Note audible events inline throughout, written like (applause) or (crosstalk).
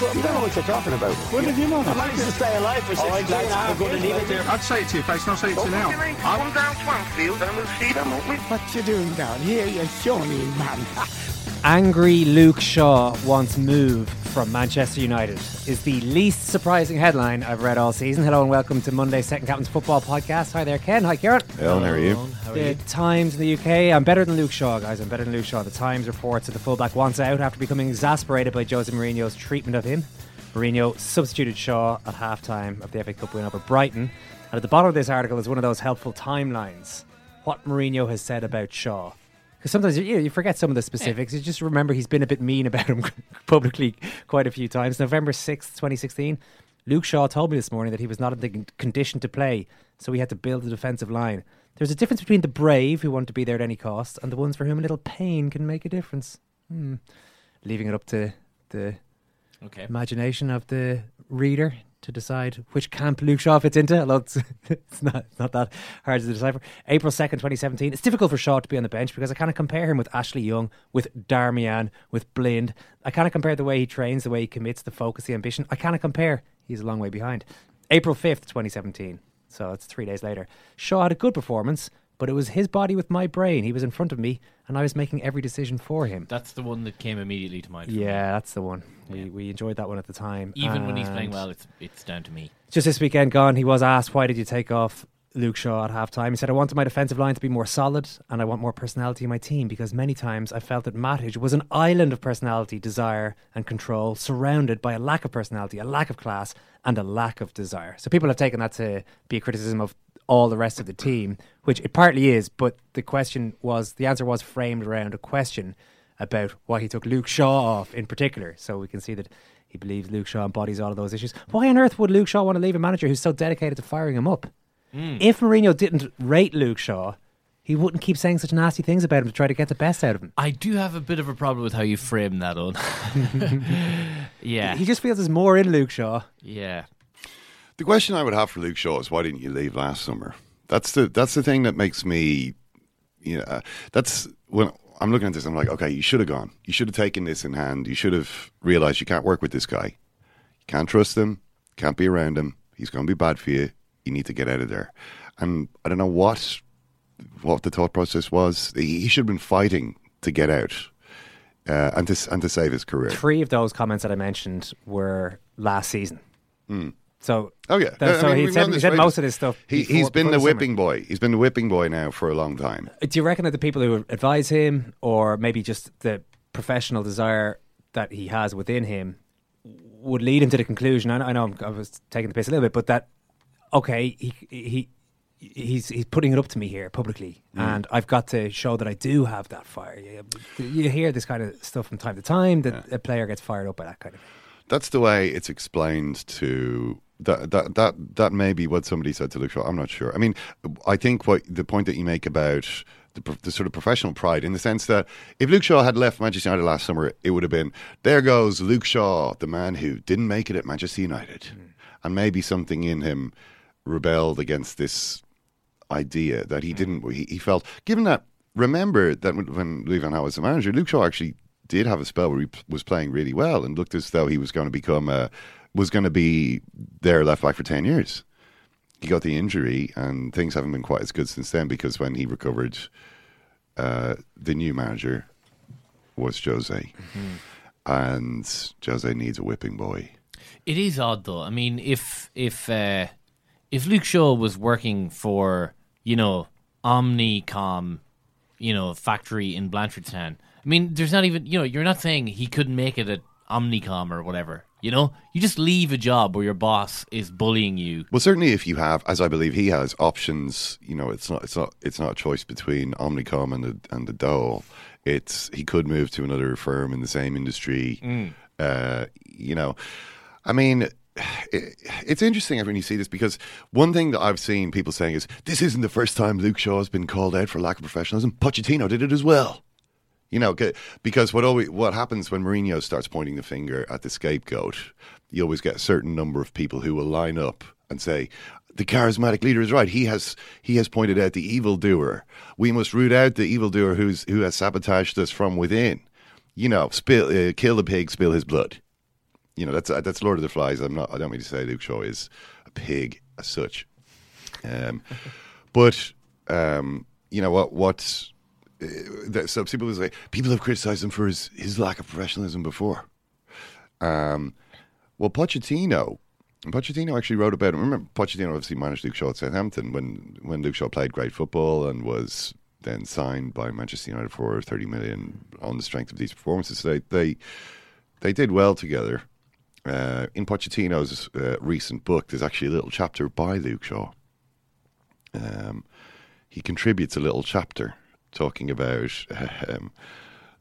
me. You don't know what you're talking about. What did you know? I managed to stay alive for 16 right, lads, and a we're going to leave it there. I'd say it to your face, and I'll say it to you now. Come down Swansfield and we'll see them, won't we? What you doing down here, you shawny man? (laughs) Angry Luke Shaw wants move from Manchester United is the least surprising headline I've read all season. Hello and welcome to Monday's Second Captain's Football Podcast. Hi there, Ken. Hi, Kieran. Ellen, how are you? The Times in the UK. I'm better than Luke Shaw, guys. I'm better than Luke Shaw. The Times reports that the fullback wants out after becoming exasperated by Jose Mourinho's treatment of him. Mourinho substituted Shaw at halftime of the FA Cup win over Brighton. And at the bottom of this article is one of those helpful timelines. What Mourinho has said about Shaw. Because sometimes you, you, know, you forget some of the specifics. You just remember he's been a bit mean about him (laughs) publicly quite a few times. November 6th, 2016, Luke Shaw told me this morning that he was not in the condition to play, so he had to build a defensive line. There's a difference between the brave who want to be there at any cost and the ones for whom a little pain can make a difference. Hmm. Leaving it up to the Okay. imagination of the reader to decide which camp Luke Shaw fits into. Although it's, (laughs) it's not it's not that hard to decipher. April second, twenty seventeen. It's difficult for Shaw to be on the bench because I kind of compare him with Ashley Young, with Darmian, with Blind. I kind of compare the way he trains, the way he commits, the focus, the ambition. I kind of compare. He's a long way behind. April fifth, twenty seventeen. So it's three days later. Shaw had a good performance, but it was his body with my brain. He was in front of me, and I was making every decision for him. That's the one that came immediately to mind. Yeah, that's the one. We we enjoyed that one at the time. Even when he's playing well, it's it's down to me. Just this weekend gone, he was asked, why did you take off Luke Shaw at half time? He said, I wanted my defensive line to be more solid and I want more personality in my team because many times I felt that Matic was an island of personality, desire, and control, surrounded by a lack of personality, a lack of class, and a lack of desire. So people have taken that to be a criticism of all the rest of the team, which it partly is, but the question was, the answer was framed around a question about why he took Luke Shaw off in particular. So we can see that he believes Luke Shaw embodies all of those issues. Why on earth would Luke Shaw want to leave a manager who's so dedicated to firing him up? Hmm. If Mourinho didn't rate Luke Shaw, he wouldn't keep saying such nasty things about him to try to get the best out of him. I do have a bit of a problem with how you frame that on. (laughs) (laughs) yeah, He just feels there's more in Luke Shaw. yeah. The question I would have for Luke Shaw is why didn't you leave last summer? That's the that's the thing that makes me, you know, uh, that's when I'm looking at this. I'm like, okay, you should have gone. You should have taken this in hand. You should have realized you can't work with this guy. You can't trust him. Can't be around him. He's going to be bad for you. You need to get out of there. And I don't know what what the thought process was. He, he should have been fighting to get out uh, and to and to save his career. Three of those comments that I mentioned were last season. So, Oh yeah. that- so I mean, he said, he said most of this stuff. He, before- he's been before the whipping boy. He's been the whipping boy now for a long time. Uh, do you reckon that the people who advise him, or maybe just the professional desire that he has within him, would lead him to the conclusion? I know, I, know I'm, I was taking the piss a little bit, but that okay, he he he's he's putting it up to me here publicly, mm. and I've got to show that I do have that fire. You, you hear this kind of stuff from time to time that a player gets fired up by that kind of. That's the way it's explained to that that that that may be what somebody said to Luke Shaw. I'm not sure. I mean, I think what the point that you make about the, the sort of professional pride in the sense that if Luke Shaw had left Manchester United last summer, it would have been there goes Luke Shaw, the man who didn't make it at Manchester United, hmm. and maybe something in him rebelled against this idea that he hmm. didn't. He, he felt given that. Remember that when, Louis Van Gaal was the manager, Luke Shaw actually did have a spell where he p- was playing really well and looked as though he was going to become a, was going to be their left back for ten years he got the injury, and things haven't been quite as good since then because when he recovered, uh, the new manager was Jose, and Jose needs a whipping boy. It is odd though. I mean, if if uh, if Luke Shaw was working for you know Omnicom, you know factory in Blanchardstown, I mean, there's not even you know you're not saying he couldn't make it at Omnicom or whatever. You know, you just leave a job where your boss is bullying you. Well, certainly if you have, as I believe he has, options. You know, it's not it's not it's not a choice between Omnicom and the and the Dole. It's he could move to another firm in the same industry. Mm. Uh, you know, I mean, it, it's interesting when you see this because one thing that I've seen people saying is this isn't the first time Luke Shaw has been called out for lack of professionalism. Pochettino did it as well. You know, because what always what happens when Mourinho starts pointing the finger at the scapegoat, you always get a certain number of people who will line up and say, "The charismatic leader is right. He has he has pointed out the evildoer. We must root out the evildoer who's who has sabotaged us from within. You know, spill, uh, kill the pig, spill his blood. You know, that's that's Lord of the Flies. I'm not. I don't mean to say Luke Shaw is a pig as such. Um, (laughs) but um, you know what? What? Uh, that, so people say people have criticised him for his his lack of professionalism before. Um, well, Pochettino. Pochettino actually wrote about it. Remember, Pochettino obviously managed Luke Shaw at Southampton when when Luke Shaw played great football and was then signed by Manchester United for thirty million on the strength of these performances. They they they did well together. Uh, in Pochettino's uh, recent book, there's actually a little chapter by Luke Shaw. Um, he contributes a little chapter talking about (laughs) um,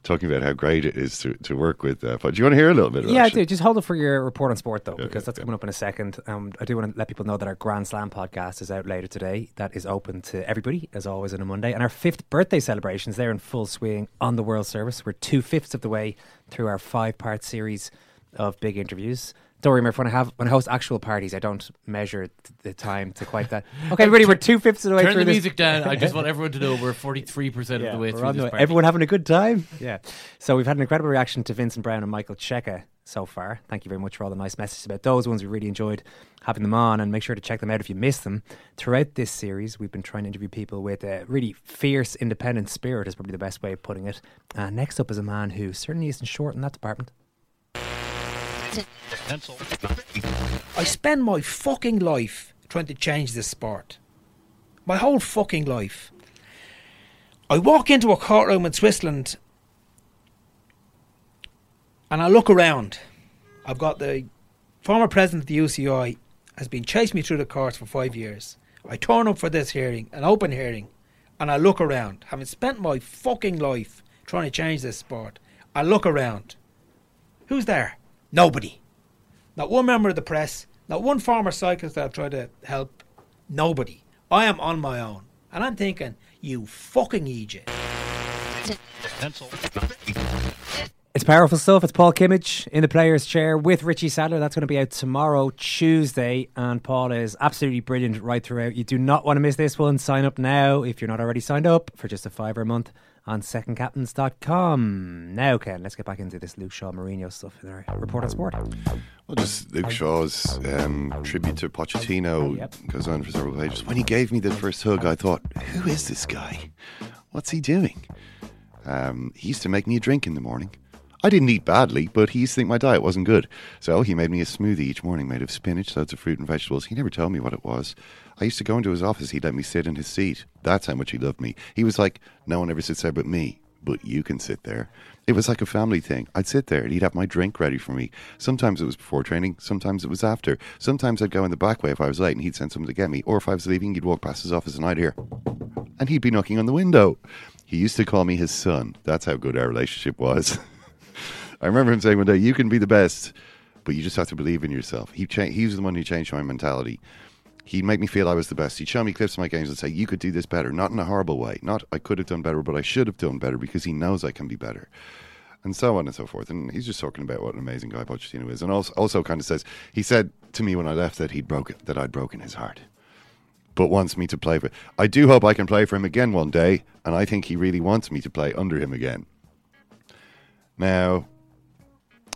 talking about how great it is to, to work with. Uh, but do you want to hear a little bit? About Yeah, I do. Just hold it for your report on sport, though, because that's coming up in a second. Um, I do want to let people know that our Grand Slam podcast is out later today. That is open to everybody, as always, on a Monday. And our fifth birthday celebrations, they're in full swing on the World Service. We're two fifths of the way through our five part series of big interviews. Don't worry, Murph, when I have when I host actual parties, I don't measure th- the time to quite that. (laughs) Okay, everybody, we're two fifths of the way Turn through the this. music down. I just (laughs) want everyone to know we're 43% of the way through this party. Everyone having a good time? Yeah. So we've had an incredible reaction to Vincent Browne and Michael Cheika so far. Thank you very much for all the nice messages about those ones. We really enjoyed having them on and make sure to check them out if you missed them. Throughout this series, we've been trying to interview people with a really fierce, independent spirit is probably the best way of putting it. Uh, next up is a man who certainly isn't short in that department. I spend my fucking life trying to change this sport. My whole fucking life. I walk into a courtroom in Switzerland and I look around. I've got the former president of the UCI has been chasing me through the courts for five years. I turn up for this hearing, an open hearing, and I look around. Having spent my fucking life trying to change this sport, I look around. Who's there? Nobody. Not one member of the press, not one former cyclist that'll tried to help. Nobody. I am on my own. And I'm thinking, you fucking idiot. It's powerful stuff. It's Paul Kimmage in the player's chair with Richie Sadlier. That's going to be out tomorrow, Tuesday. And Paul is absolutely brilliant right throughout. You do not want to miss this one. Sign up now if you're not already signed up for just a fiver a month on secondcaptains.com. Now, Ken, let's get back into this Luke Shaw Mourinho stuff in our report on sport. Well, just Luke Shaw's um, tribute to Pochettino goes on for several pages. When he gave me the first hug, I thought, who is this guy? What's he doing? Um, he used to make me a drink in the morning. I didn't eat badly, but he used to think my diet wasn't good. So he made me a smoothie each morning made of spinach, loads of fruit and vegetables. He never told me what it was. I used to go into his office. He'd let me sit in his seat. That's how much he loved me. He was like, no one ever sits there but me. But you can sit there. It was like a family thing. I'd sit there and he'd have my drink ready for me. Sometimes it was before training, sometimes it was after. Sometimes I'd go in the back way if I was late and he'd send someone to get me. Or if I was leaving, he'd walk past his office and I'd hear, and he'd be knocking on the window. He used to call me his son. That's how good our relationship was. (laughs) I remember him saying one day, "You can be the best, but you just have to believe in yourself." He cha- he was the one who changed my mentality. He'd make me feel I was the best. He'd show me clips of my games and say, "You could do this better." Not in a horrible way. Not I could have done better, but I should have done better because he knows I can be better, and so on and so forth. And he's just talking about what an amazing guy Pochettino is, and also also kind of says he said to me when I left that he'd broken that I'd broken his heart but wants me to play for. I do hope I can play for him again one day, and I think he really wants me to play under him again. Now,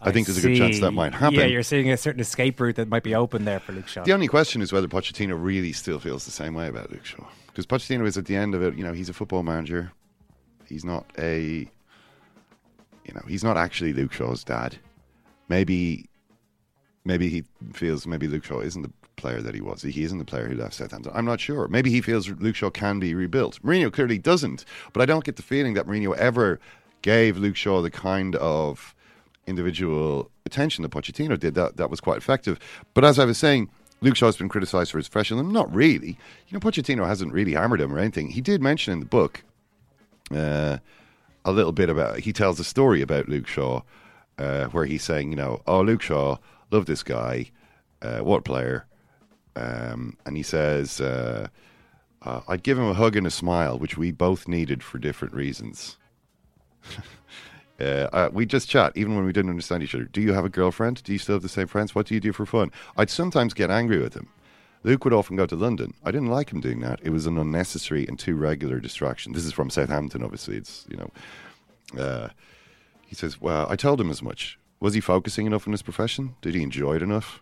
I, think there's a good chance that might happen. Yeah, you're seeing a certain escape route that might be open there for Luke Shaw. The only question is whether Pochettino really still feels the same way about Luke Shaw. Because Pochettino is at the end of it, you know, he's a football manager. He's not a, you know, he's not actually Luke Shaw's dad. Maybe, maybe he feels maybe Luke Shaw isn't the player that he was. He isn't the player who left Southampton. I'm not sure. Maybe he feels Luke Shaw can be rebuilt. Mourinho clearly doesn't. But I don't get the feeling that Mourinho ever gave Luke Shaw the kind of individual attention that Pochettino did. That that was quite effective. But as I was saying, Luke Shaw's been criticised for his professionalism. Not really. You know, Pochettino hasn't really hammered him or anything. He did mention in the book uh, a little bit about. He tells a story about Luke Shaw, uh, where he's saying, you know, oh Luke Shaw, love this guy, uh, what player, um, and he says, uh, uh, I'd give him a hug and a smile, which we both needed for different reasons. (laughs) Uh, uh, we just chat, even when we didn't understand each other. Do you have a girlfriend? Do you still have the same friends? What do you do for fun? I'd sometimes get angry with him. Luke would often go to London. I didn't like him doing that. It was an unnecessary and too regular distraction. This is from Southampton, obviously. It's you know. Uh, he says, "Well, I told him as much. Was he focusing enough on his profession? Did he enjoy it enough?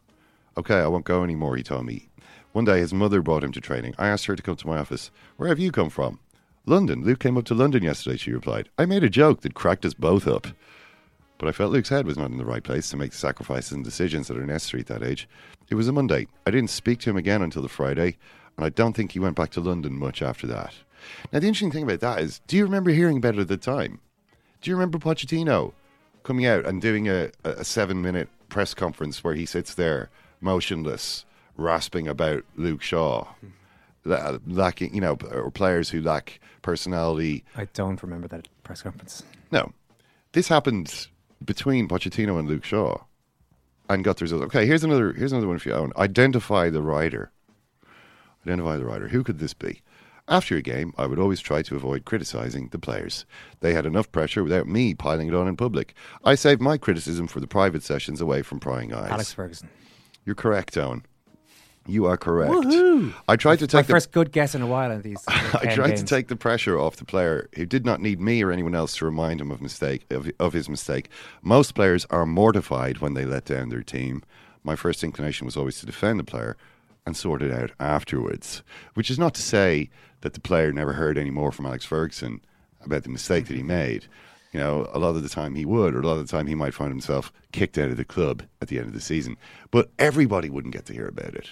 Okay, I won't go anymore." He told me. One day, his mother brought him to training. I asked her to come to my office. Where have you come from? London. Luke came up to London yesterday. She replied. I made a joke that cracked us both up. But I felt Luke's head was not in the right place to make the sacrifices and decisions that are necessary at that age. It was a Monday. I didn't speak to him again until the Friday, and I don't think he went back to London much after that. Now, the interesting thing about that is, do you remember hearing about it at the time? Do you remember Pochettino coming out and doing a, a seven minute press conference where he sits there motionless, rasping about Luke Shaw? La- Lacking, you know, or players who lack personality, I don't remember that press conference. no. This happened between Pochettino and Luke Shaw and got the result. Okay, here's another here's another one for you own. Identify the rider. Identify the rider. Who could this be? After a game, I would always try to avoid criticizing the players. They had enough pressure without me piling it on in public. I saved my criticism for the private sessions away from prying eyes. Alex Ferguson. You're correct, Owen. You are correct. Woohoo! I tried to My take the first good guess in a while in these. (laughs) Uh, I tried games. to take the pressure off the player who did not need me or anyone else to remind him of mistake of, of his mistake. Most players are mortified when they let down their team. My first inclination was always to defend the player and sort it out afterwards. Which is not to say that the player never heard any more from Alex Ferguson about the mistake that he mm-hmm. made. You know, a lot of the time he would, or a lot of the time he might find himself kicked out of the club at the end of the season. But everybody wouldn't get to hear about it.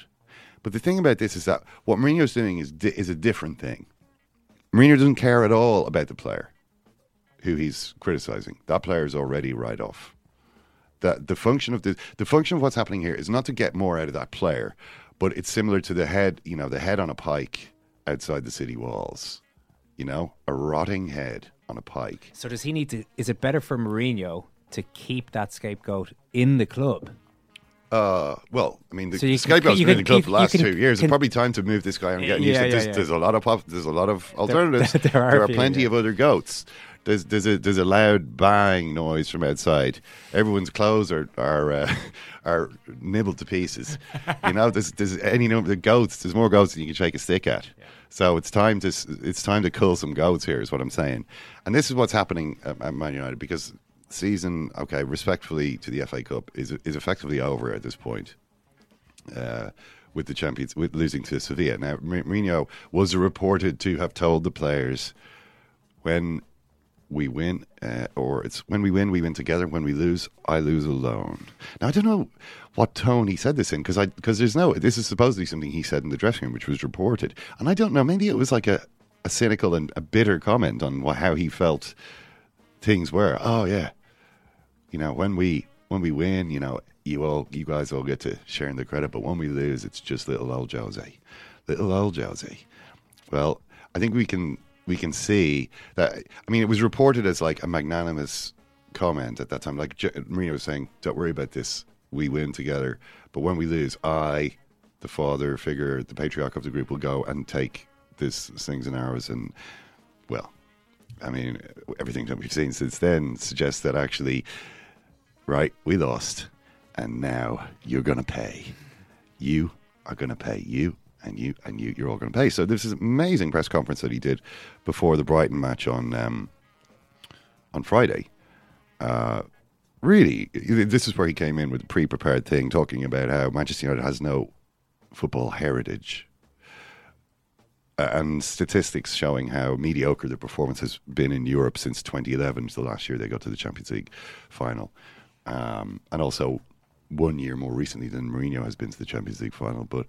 But the thing about this is that what Mourinho's doing is di- is a different thing. Mourinho doesn't care at all about the player who he's criticizing. That player is already right off. That the function of the the function of what's happening here is not to get more out of that player, but it's similar to the head, you know, the head on a pike outside the city walls. You know, a rotting head on a pike. So does he need to? Is it better for Mourinho to keep that scapegoat in the club? Uh, well, I mean, the, So you can- been in the club for the last can- two years. can- it's probably time to move this guy on and get Yeah, used to yeah, there's, yeah. there's a lot of pop, there's a lot of alternatives. (laughs) there are a are few, plenty of other goats. There's there's a there's a loud bang noise from outside. Everyone's clothes are are uh, (laughs) are nibbled to pieces. you know, there's there's any number of goats. There's more goats than you can shake a stick at. So it's time to it's time to cull some goats here, is what I'm saying. And this is what's happening at Man United because season, okay, respectfully to the FA Cup is is effectively over at this point uh, with the champions, with losing to Sevilla. Now, Mou- Mourinho was reported to have told the players when we win, uh, or it's when we win, we win together. When we lose, I lose alone. Now, I don't know what tone he said this in because I because there's no. This is supposedly something he said in the dressing room, which was reported, and I don't know. Maybe it was like a, a cynical and a bitter comment on how he felt things were. Oh yeah, you know when we when we win, you know you all you guys all get to share in the credit, but when we lose, it's just little old Jose, little old Jose. Well, I think we can we can see that. I mean, it was reported as like a magnanimous comment at that time. Like J- was saying, "Don't worry about this. We win together, but when we lose, I the father figure, the patriarch of the group, will go and take this slings and arrows and, well, I mean, everything that we've seen since then suggests that actually, right, we lost, and now you're going to pay. You are going to pay. You and you and you, you're all going to pay. So this is amazing press conference that he did before the Brighton match on um, on Friday. Uh, really, this is where he came in with a pre-prepared thing, talking about how Manchester United has no football heritage. Uh, and statistics showing how mediocre the performance has been in Europe since 2011, the last year they got to the Champions League final. Um, and also one year more recently than Mourinho has been to the Champions League final. But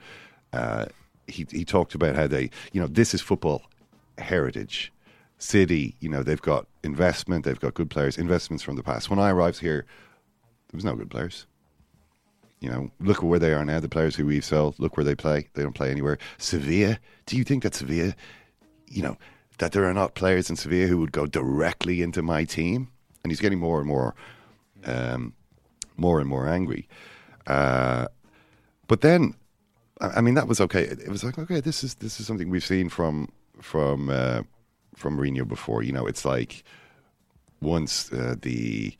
uh, he he talked about how they, you know, this is football heritage. City, you know, they've got investment, they've got good players, investments from the past. When I arrived here, there was no good players. You know, look at where they are now. The players who we've sold, look where they play. They don't play anywhere. Sevilla. Do you think that Sevilla, you know, that there are not players in Sevilla who would go directly into my team? And he's getting more and more, um, more and more angry. Uh, but then I mean, that was okay. It was like, okay, this is this is something we've seen from from uh, from Mourinho before. You know, it's like once uh, the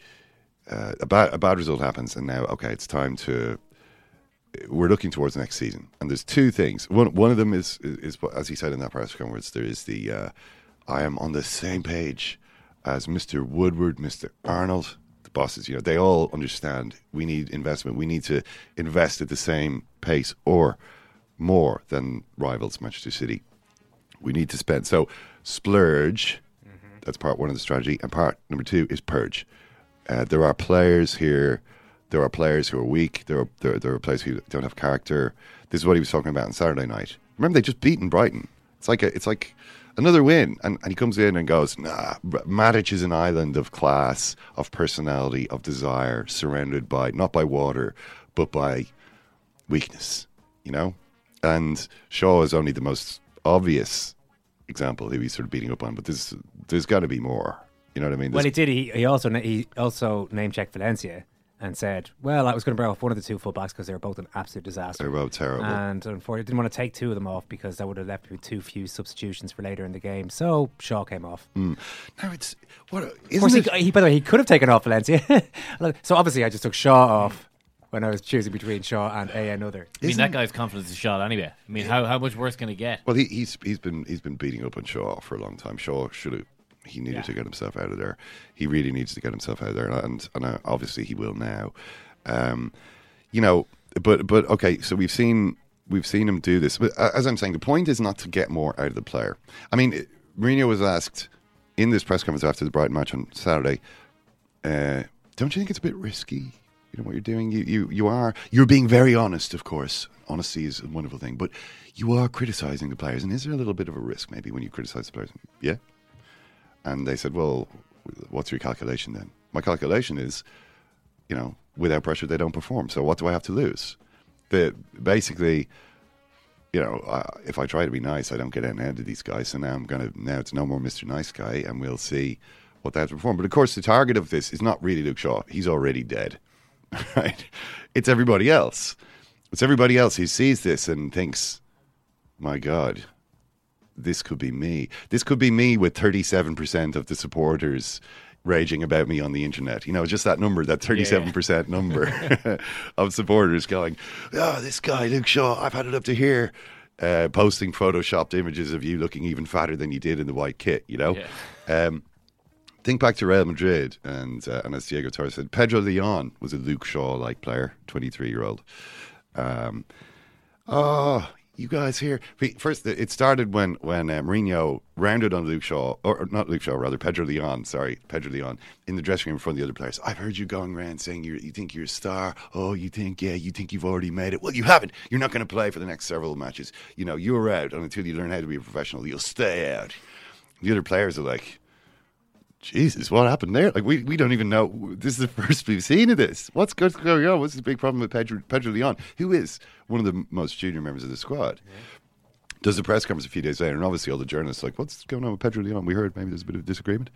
uh, a bad a bad result happens, and now okay, it's time to. We're looking towards next season, and there's two things. One one of them is is, is as he said in that press conference. There is the uh, I am on the same page as Mr. Woodward, Mr. Arnold, the bosses. You know, they all understand we need investment. We need to invest at the same pace or more than rivals Manchester City. We need to spend. So splurge. Mm-hmm. That's part one of the strategy, and part number two is purge. Uh, there are players here. There are players who are weak. There are there, there are players who don't have character. This is what he was talking about on Saturday night. Remember, they just beaten Brighton. It's like a, it's like another win. And, and he comes in and goes, nah, Matic is an island of class, of personality, of desire, surrounded by, not by water, but by weakness, you know? And Shaw is only the most obvious example who he's sort of beating up on, but there's, there's got to be more. You know what I mean? There's, well, he did. He, he also he also name checked Valencia and said, "Well, I was going to bring off one of the two fullbacks because they were both an absolute disaster. They were both terrible, and unfortunately, didn't want to take two of them off because that would have left me with too few substitutions for later in the game. So Shaw came off. Mm. Now it's what? Of course, it... he, he, by the way, he could have taken off Valencia. (laughs) so obviously, I just took Shaw off when I was choosing between Shaw and a another. I mean, Isn't that guy's confidence is shot anyway. I mean, how, how much worse can it get? Well, he, he's he's been he's been beating up on Shaw for a long time. Shaw should have he needed yeah. to get himself out of there. He really needs to get himself out of there, and and uh, obviously he will now. Um, you know, but but okay, so we've seen we've seen him do this. But uh, as I'm saying, the point is not to get more out of the player. I mean, Mourinho was asked in this press conference after the Brighton match on Saturday, uh, "Don't you think it's a bit risky? You know what you're doing. You you you are you're being very honest, of course. Honesty is a wonderful thing, but you are criticizing the players. And is there a little bit of a risk maybe when you criticize the players? Yeah." And they said, "Well, what's your calculation then?" My calculation is, you know, without pressure, they don't perform. So what do I have to lose? Basically, you know, uh, if I try to be nice, I don't get any out of these guys. So now I'm going to, now it's no more Mr. Nice Guy, and we'll see what they have to perform. But of course, the target of this is not really Luke Shaw. He's already dead, (laughs) right? It's everybody else. It's everybody else who sees this and thinks, my God, this could be me. This could be me with 37% of the supporters raging about me on the internet. You know, just that number, that 37% yeah. number (laughs) of supporters going, oh, this guy, Luke Shaw, I've had it up to here. Uh, posting photoshopped images of you looking even fatter than you did in the white kit, you know? Yeah. Um, think back to Real Madrid, and, uh, and as Diego Torres said, Pedro Leon was a Luke Shaw like player, 23 year old. Um, oh, you guys here. First, it started when when uh, Mourinho rounded on Luke Shaw, or, not Luke Shaw, rather Pedro Leon. Sorry, Pedro Leon in the dressing room in front of the other players. I've heard you going around saying you you think you're a star. Oh, you think yeah, you think you've already made it. Well, you haven't. You're not going to play for the next several matches. You know, you're out, and until you learn how to be a professional, you'll stay out. The other players are like. Jesus, what happened there? Like we, we don't even know. This is the (laughs) first we've seen of this. What's going on? What's the big problem with Pedro, Pedro Leon, who is one of the most junior members of the squad? Yeah. Does the press conference a few days later, and obviously all the journalists are like, what's going on with Pedro Leon? We heard maybe there's a bit of disagreement.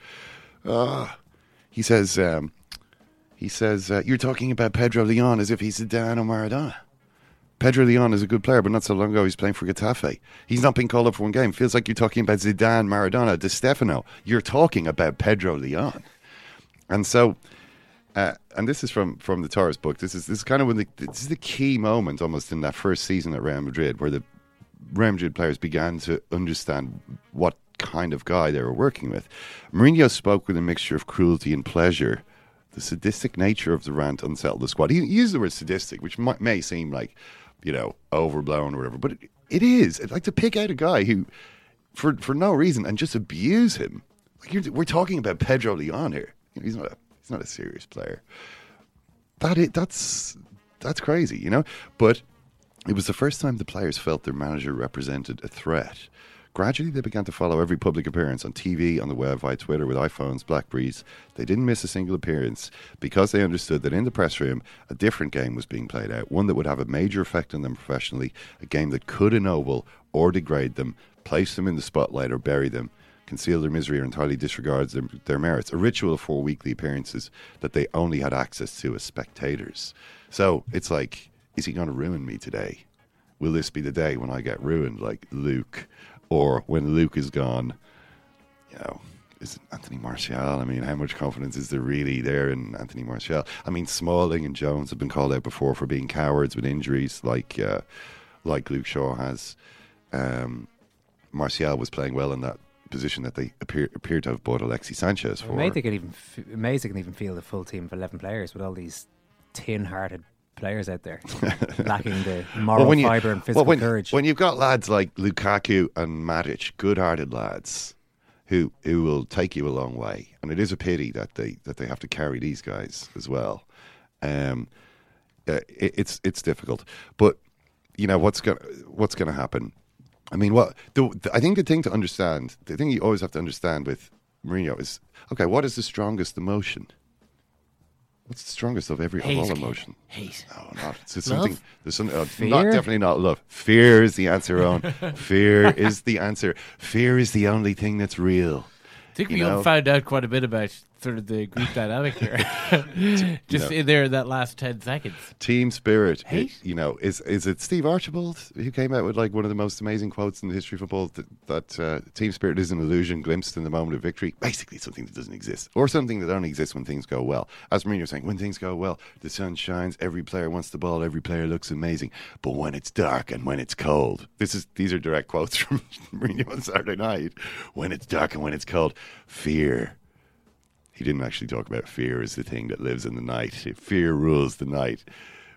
Uh, he says, um, he says, uh, you're talking about Pedro Leon as if he's Zidane or Maradona. Pedro Leon is a good player, but not so long ago he's playing for Getafe. He's not been called up for one game. Feels like you're talking about Zidane, Maradona, Di Stefano. You're talking about Pedro Leon, and so. Uh, and this is from, from the Torres book. This is this is kind of when the this is the key moment almost in that first season at Real Madrid, where the Real Madrid players began to understand what kind of guy they were working with. Mourinho spoke with a mixture of cruelty and pleasure. The sadistic nature of the rant unsettled the squad. He, used the word sadistic, which may seem like, you know, overblown or whatever, but it, it is. I'd like to pick out a guy who, for for no reason, and just abuse him. Like we're talking about Pedro Leon here. He's not a he's not a serious player. That it that's that's crazy, you know. But it was the first time the players felt their manager represented a threat. Gradually, they began to follow every public appearance on TV, on the web, via Twitter, with iPhones, Blackberries. They didn't miss a single appearance because they understood that in the press room, a different game was being played out, one that would have a major effect on them professionally, a game that could ennoble or degrade them, place them in the spotlight or bury them, conceal their misery or entirely disregards their, their merits. A ritual of four weekly appearances that they only had access to as spectators. So it's like, is he going to ruin me today? Will this be the day when I get ruined like Luke? Or when Luke is gone, you know, is it Anthony Martial? I mean, how much confidence is there really there in Anthony Martial? I mean, Smalling and Jones have been called out before for being cowards with injuries, like uh, like Luke Shaw has. Um, Martial was playing well in that position that they appear appear to have bought Alexis Sanchez for. Maybe they can even f- amazing can even field a full team of eleven players with all these tin-hearted players out there (laughs) lacking the moral when you- fibre and physical when, courage. When you've got lads like Lukaku and Matic, good-hearted lads, who who will take you a long way, and it is a pity that they that they have to carry these guys as well. Um, uh, it, it's it's difficult, but you know what's going what's going to happen. I mean, what the, the, I think the thing to understand, the thing you always have to understand with Mourinho is okay. What is the strongest emotion? What's the strongest of every of all emotion? Hate. No, not. It's, Love? something. There's something. Uh, not Fear? definitely not love. Fear is the answer. Owen. (laughs) Fear is the answer. Fear is the only thing that's real. I think You we know? found out quite a bit about sort of the group dynamic here. (laughs) Just know. in there, that last 10 seconds. Team spirit. It- you know, is is it Steve Archibald who came out with like one of the most amazing quotes in the history of football that, that uh, team spirit is an illusion glimpsed in the moment of victory. Basically, something that doesn't exist, or something that only exists when things go well. As Mourinho was saying, when things go well, the sun shines. Every player wants the ball. Every player looks amazing. But when it's dark and when it's cold, this is these are direct quotes (laughs) from Mourinho on Saturday night. When it's dark and when it's cold, fear. He didn't actually talk about fear as the thing that lives in the night. Fear rules the night.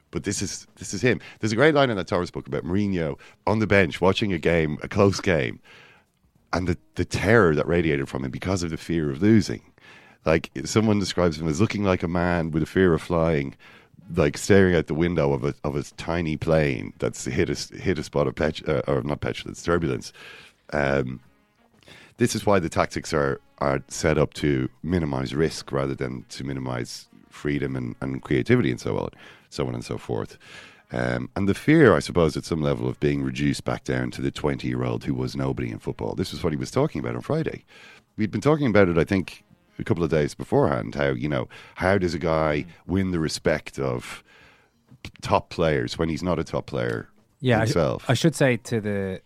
But this is this is him. There's a great line in that Torres book about Mourinho on the bench watching a game, a close game, and the, the terror that radiated from him because of the fear of losing. Like someone describes him as looking like a man with a fear of flying, like staring out the window of a of a tiny plane that's hit a hit a spot of pet, uh, or not petulance, turbulence. Um, this is why the tactics are are set up to minimize risk rather than to minimize freedom and, and creativity and so on, so on and so forth. Um, and the fear, I suppose, at some level of being reduced back down to the 20 year old who was nobody in football. This is what he was talking about on Friday. We'd been talking about it, I think, a couple of days beforehand. How, you know, how does a guy win the respect of top players when he's not a top player yeah, I, himself? I should say to the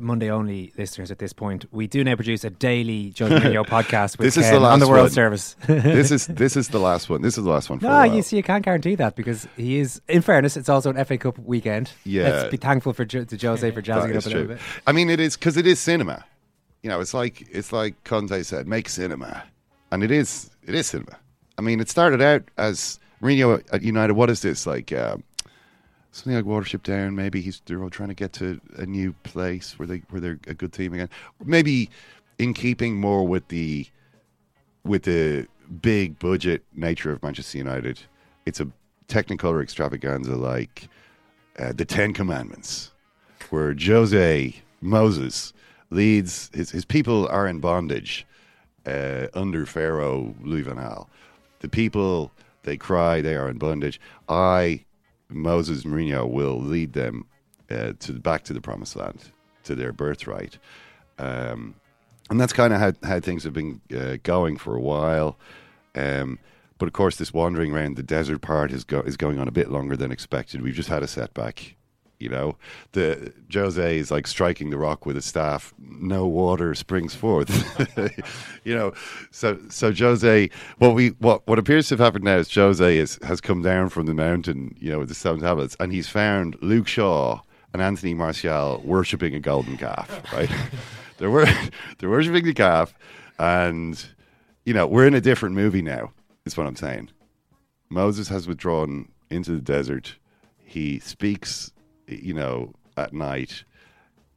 Monday only listeners at this point, we do now produce a daily Jose Mourinho (laughs) podcast with This is Ken the last on the World one. Service. this is (laughs) this is the last one. This is the last one for No, you see, you can't guarantee that because he is. In fairness, it's also an FA Cup weekend. Yeah. let's be thankful for Jo- to Jose for jazzing it up a little bit. I mean, it is because it is cinema. You know, it's like it's like Conte said, make cinema, and it is it is cinema. I mean, it started out as Mourinho at United. What is this like? Um, something like Watership Down. Maybe he's they're all trying to get to a new place where they where they're a good team again. Maybe in keeping more with the with the big budget nature of Manchester United, it's a Technicolor extravaganza like uh, the Ten Commandments, where Jose Moses leads his his people are in bondage uh, under Pharaoh Louis Van Gaal. The people they cry they are in bondage. I Moses Mourinho will lead them uh, to back to the promised land, to their birthright. Um, and that's kind of how, how things have been uh, going for a while. Um, but of course, this wandering around the desert part is, go- is going on a bit longer than expected. We've just had a setback You know, the Jose is like striking the rock with a staff. No water springs forth. (laughs) you know, so so Jose, what we what what appears to have happened now is Jose is has come down from the mountain. You know, with the seven tablets, and he's found Luke Shaw and Anthony Martial worshiping a golden calf. Right? (laughs) they're wor- (laughs) they're worshiping the calf, and you know we're in a different movie now. Is what I'm saying. Moses has withdrawn into the desert. He speaks, you know, at night.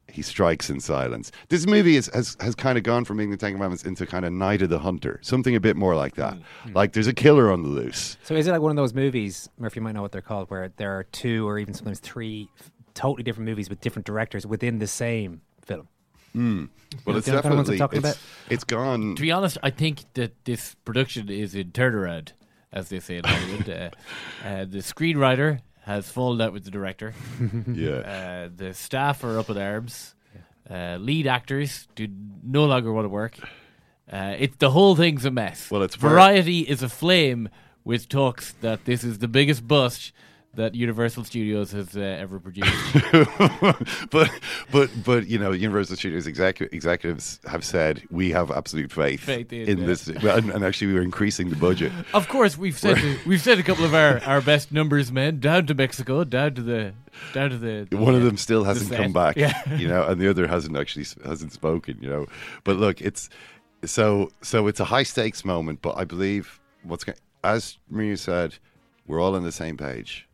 He strikes in silence. This movie is, has has kind of gone from being the Ten Commandments into kind of Night of the Hunter, something a bit more like that. Like there's a killer on the loose. So is it like one of those movies, Murphy might know what they're called, where there are two or even sometimes three totally different movies with different directors within the same film? Mm. Well, it's You kind of definitely it's, about? it's gone. To be honest, I think that this production is in turnaround, as they say in Hollywood. (laughs) uh, uh, the screenwriter has fallen out with the director. (laughs) Yeah. Uh, the staff are up in arms. Uh, lead actors do no longer want to work. Uh, it's the whole thing's a mess. Well, it's Variety is aflame with talks that this is the biggest bust that Universal Studios has uh, ever produced. (laughs) but but but you know, Universal Studios execu- executives have said we have absolute faith, Faith in, in this, and, and actually we were increasing the budget. (laughs) Of course, we've said we've said a couple of our, our best numbers men down to Mexico, down to the down to the. One of them still hasn't set. come back, Yeah. you know, and the other hasn't actually hasn't spoken, you know. But look, it's so so it's a high stakes moment, but I believe what's going as Maria said, we're all on the same page.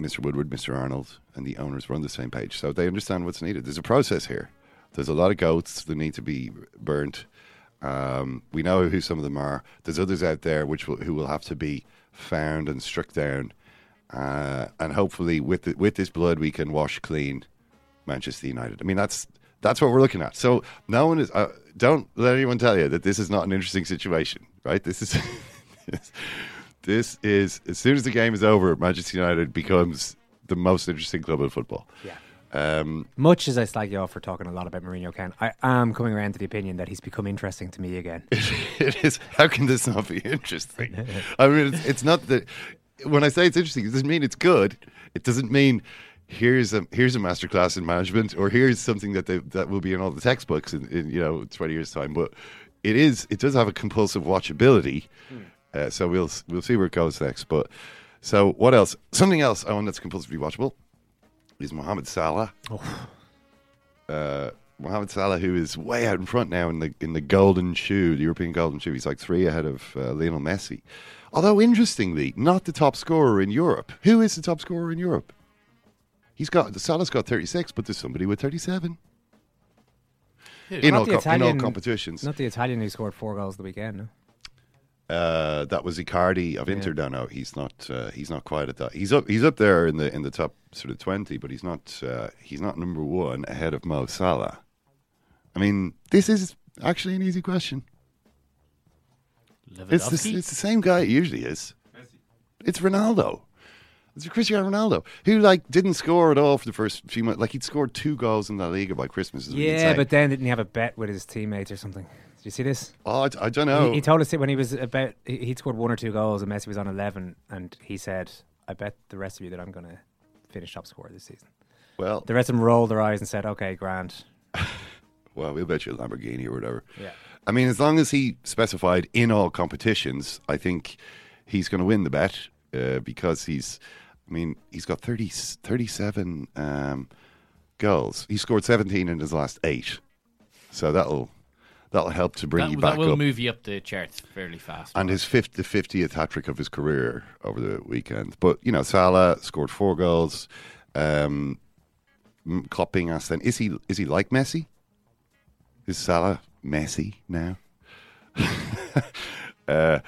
Mr. Woodward, Mr. Arnold, and the owners were on the same page, so they understand what's needed. There's a process here. There's a lot of goats that need to be burnt. Um, we know who some of them are. There's others out there which will, who will have to be found and struck down. Uh, and hopefully, with the, with this blood, we can wash clean Manchester United. I mean, that's that's what we're looking at. So no one is. Uh, don't let anyone tell you that this is not an interesting situation, right? This is. (laughs) this is as soon as the game is over, Manchester United becomes the most interesting club in football. Yeah. Um, Much as I slag you off for talking a lot about Mourinho, Ken, I am coming around to the opinion that he's become interesting to me again. (laughs) it is. How can this not be interesting? I mean, it's, it's not that. When I say it's interesting, it doesn't mean it's good. It doesn't mean here's a here's a masterclass in management, or here's something that they, that will be in all the textbooks in, in you know twenty years time. But it is. It does have a compulsive watchability. Uh, so we'll we'll see where it goes next. But so what else? Something else I want that's compulsively watchable is Mohamed Salah. Uh, Mohamed Salah, who is way out in front now in the in the golden shoe, the European golden shoe. He's like three ahead of uh, Lionel Messi. Although interestingly, not the top scorer in Europe. Who is the top scorer in Europe? He's got Salah's got thirty six, but there's somebody with thirty seven. In Not all, the co- in all Italian- competitions. Not the Italian who scored four goals the weekend, no? Uh, that was Icardi of Yeah. Inter. No, no, he's not. Uh, he's not quite at that. He's up. He's up there in the in the top sort of twenty, but he's not. Uh, he's not number one ahead of Mo Salah. I mean, this is actually an easy question. It's the, it's the same guy it usually is. It's Ronaldo. It's Cristiano Ronaldo, who like didn't score at all for the first few months. Like he'd scored two goals in La Liga by Christmas. is what you'd Yeah, but then didn't he have a bet with his teammates or something? Did you see this? oh, I, I don't know. He, he told us it when he was about he- he'd scored one or two goals and Messi was on eleven, and he said, "I bet the rest of you that I'm going to finish top scorer this season." well, The rest of them rolled their eyes and said, "Okay, grand." (laughs) well, we'll bet you a Lamborghini or whatever. Yeah. I mean, as long as he specified in all competitions, I think he's going to win the bet uh, because he's, I mean, he's got 30, 37 um, goals. He scored 17 in his last eight. So that'll that'll help to bring that, you that back will up. move you up the charts fairly fast. And his fifth, the 50th hat trick of his career over the weekend. But, you know, Salah scored four goals. Um, Klopp being asked then, is he, is he like Messi? Is Salah Messi now? (laughs) uh,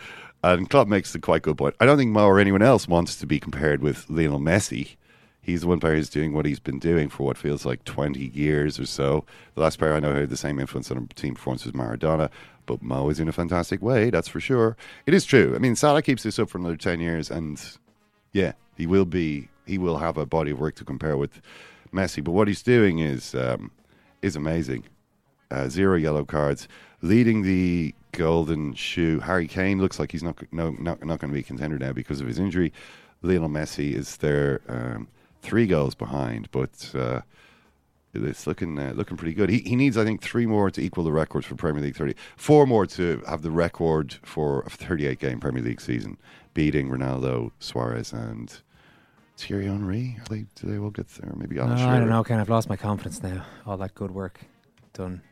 and Klopp makes the quite good point. I don't think Mo or anyone else wants to be compared with Lionel Messi. He's the one player who's doing what he's been doing for what feels like 20 years or so. The last player I know who had the same influence on team performance was Maradona, but Mo is in a fantastic way, that's for sure. It is true. I mean, Salah keeps this up for another 10 years, and yeah, he will be, he will have a body of work to compare with Messi. But what he's doing is, um, is amazing. Uh, zero yellow cards, leading the golden shoe. Harry Kane looks like he's not no not, not going to be a contender now because of his injury. Lionel Messi is there. um, three goals behind, but uh, it's looking uh, looking pretty good. He he needs, I think, three more to equal the record for Premier League thirty, four more to have the record for a thirty-eight game Premier League season, beating Ronaldo, Suarez, and Thierry Henry. Are they, do they all get there? Maybe No, Alan I don't know, Ken. I've lost my confidence now. All that good work done